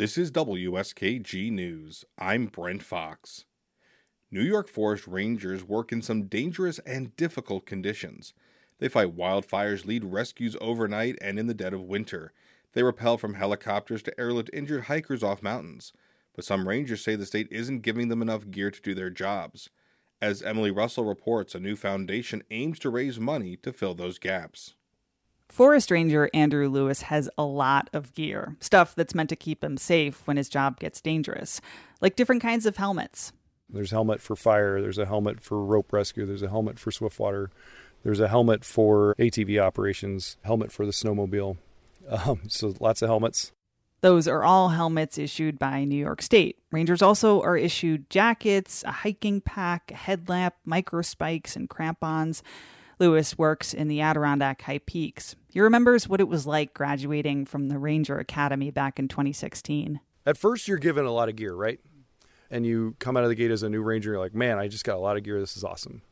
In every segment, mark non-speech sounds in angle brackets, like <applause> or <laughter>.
This is WSKG News. I'm Brent Fox. New York Forest Rangers work in some dangerous and difficult conditions. They fight wildfires, lead rescues overnight and in the dead of winter. They rappel from helicopters to airlift injured hikers off mountains. But some rangers say the state isn't giving them enough gear to do their jobs. As Emily Russell reports, a new foundation aims to raise money to fill those gaps. Forest Ranger Andrew Lewis has a lot of gear, stuff that's meant to keep him safe when his job gets dangerous, like different kinds of helmets. There's a helmet for fire, there's a helmet for rope rescue, there's a helmet for swiftwater, there's a helmet for ATV operations, helmet for the snowmobile. Um, so lots of helmets. Those are all helmets issued by New York State. Rangers also are issued jackets, a hiking pack, a headlamp, micro spikes, and crampons. Lewis works in the Adirondack High Peaks. He remembers what it was like graduating from the Ranger Academy back in 2016. At first, you're given a lot of gear, right? And you come out of the gate as a new Ranger, you're like, man, I just got a lot of gear. This is awesome.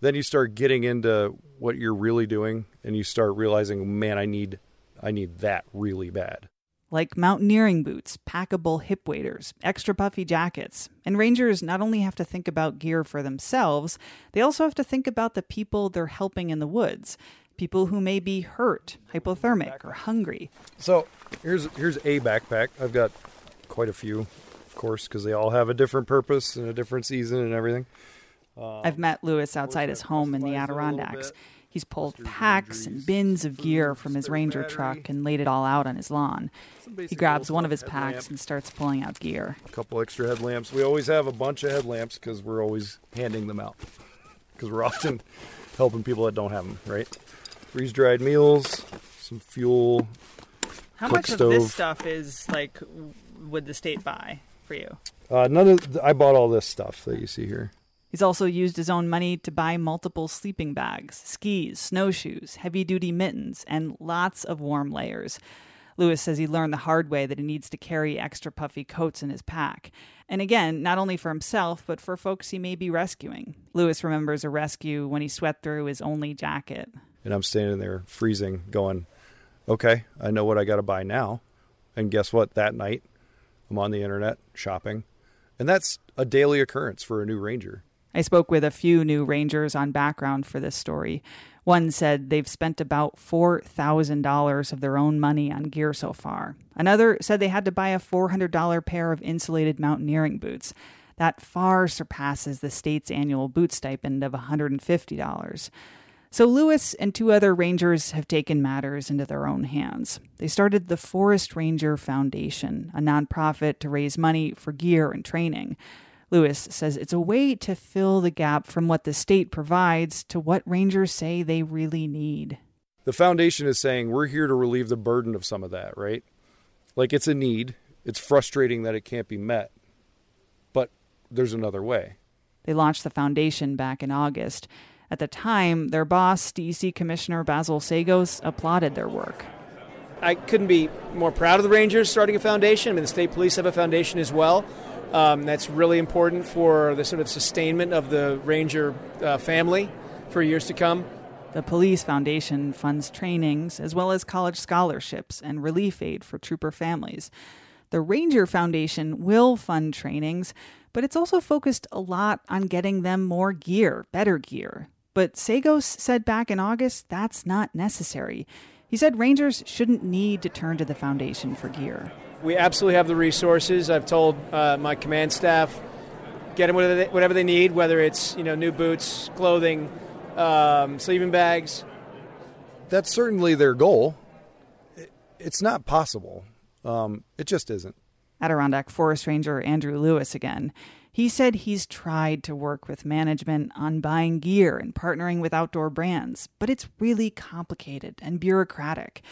Then you start getting into what you're really doing, and you start realizing, man, I need, I need that really bad like mountaineering boots, packable hip waders, extra puffy jackets. And rangers not only have to think about gear for themselves, they also have to think about the people they're helping in the woods. People who may be hurt, hypothermic, or hungry. So here's here's a backpack. I've got quite a few, of course, because they all have a different purpose and a different season and everything. Um, I've met Lewis outside his home in the Adirondacks. He's pulled packs and bins of gear from his Ranger truck and laid it all out on his lawn. He grabs one of his packs and starts pulling out gear. A couple extra headlamps. We always have a bunch of headlamps because we're always handing them out. Because we're <laughs> often helping people that don't have them, right? Freeze dried meals, some fuel. How much stove. of this stuff is like, would the state buy for you? Uh, none of. The, I bought all this stuff that you see here. He's also used his own money to buy multiple sleeping bags, skis, snowshoes, heavy duty mittens, and lots of warm layers. Lewis says he learned the hard way that he needs to carry extra puffy coats in his pack. And again, not only for himself, but for folks he may be rescuing. Lewis remembers a rescue when he sweat through his only jacket. And I'm standing there freezing, going, okay, I know what I got to buy now. And guess what? That night, I'm on the internet shopping. And that's a daily occurrence for a new ranger. I spoke with a few new Rangers on background for this story. One said they've spent about $4,000 of their own money on gear so far. Another said they had to buy a $400 pair of insulated mountaineering boots. That far surpasses the state's annual boot stipend of $150. So Lewis and two other rangers have taken matters into their own hands. They started the Forest Ranger Foundation, a nonprofit to raise money for gear and training. Lewis says it's a way to fill the gap from what the state provides to what rangers say they really need. The foundation is saying we're here to relieve the burden of some of that, right? Like it's a need. It's frustrating that it can't be met, but there's another way. They launched the foundation back in August. At the time, their boss, DEC Commissioner Basil Seggos, applauded their work. I couldn't be more proud of the Rangers starting a foundation. I mean, the state police have a foundation as well. Um, that's really important for the sort of sustainment of the Ranger uh, family for years to come. The Police Foundation funds trainings as well as college scholarships and relief aid for trooper families. The Ranger Foundation will fund trainings, but it's also focused a lot on getting them more gear, better gear. But Seggos said back in August that's not necessary. He said Rangers shouldn't need to turn to the foundation for gear we absolutely have the resources. I've told uh, my command staff get them whatever they, whatever they, need, whether it's you know new boots, clothing, um, sleeping bags. That's certainly their goal. It's not possible. Um, it just isn't. Adirondack Forest Ranger Andrew Lewis again. He said he's tried to work with management on buying gear and partnering with outdoor brands, but it's really complicated and bureaucratic.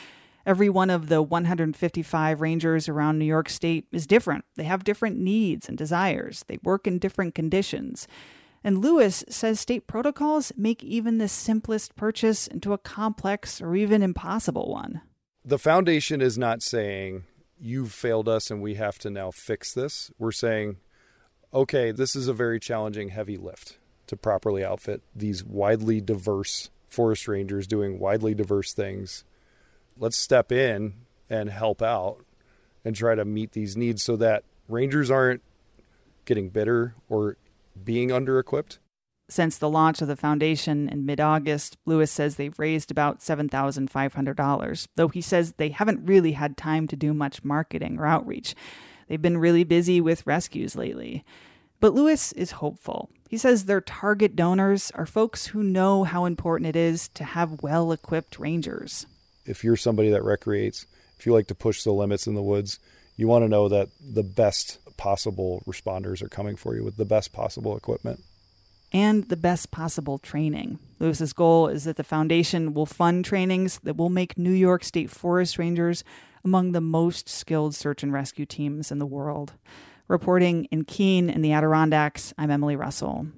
Every one of the 155 rangers around New York State is different. They have different needs and desires. They work in different conditions. And Lewis says state protocols make even the simplest purchase into a complex or even impossible one. The foundation is not saying, you've failed us and we have to now fix this. We're saying, okay, this is a very challenging, heavy lift to properly outfit these widely diverse forest rangers doing widely diverse things let's step in and help out and try to meet these needs so that rangers aren't getting bitter or being under equipped. Since the launch of the foundation in mid August, Lewis says they've raised about $7,500, though he says they haven't really had time to do much marketing or outreach. They've been really busy with rescues lately. But Lewis is hopeful. He says their target donors are folks who know how important it is to have well equipped rangers. If you're somebody that recreates, if you like to push the limits in the woods, you want to know that the best possible responders are coming for you with the best possible equipment and the best possible training. Lewis's goal is that the foundation will fund trainings that will make New York State Forest Rangers among the most skilled search and rescue teams in the world. Reporting in Keene in the Adirondacks, I'm Emily Russell.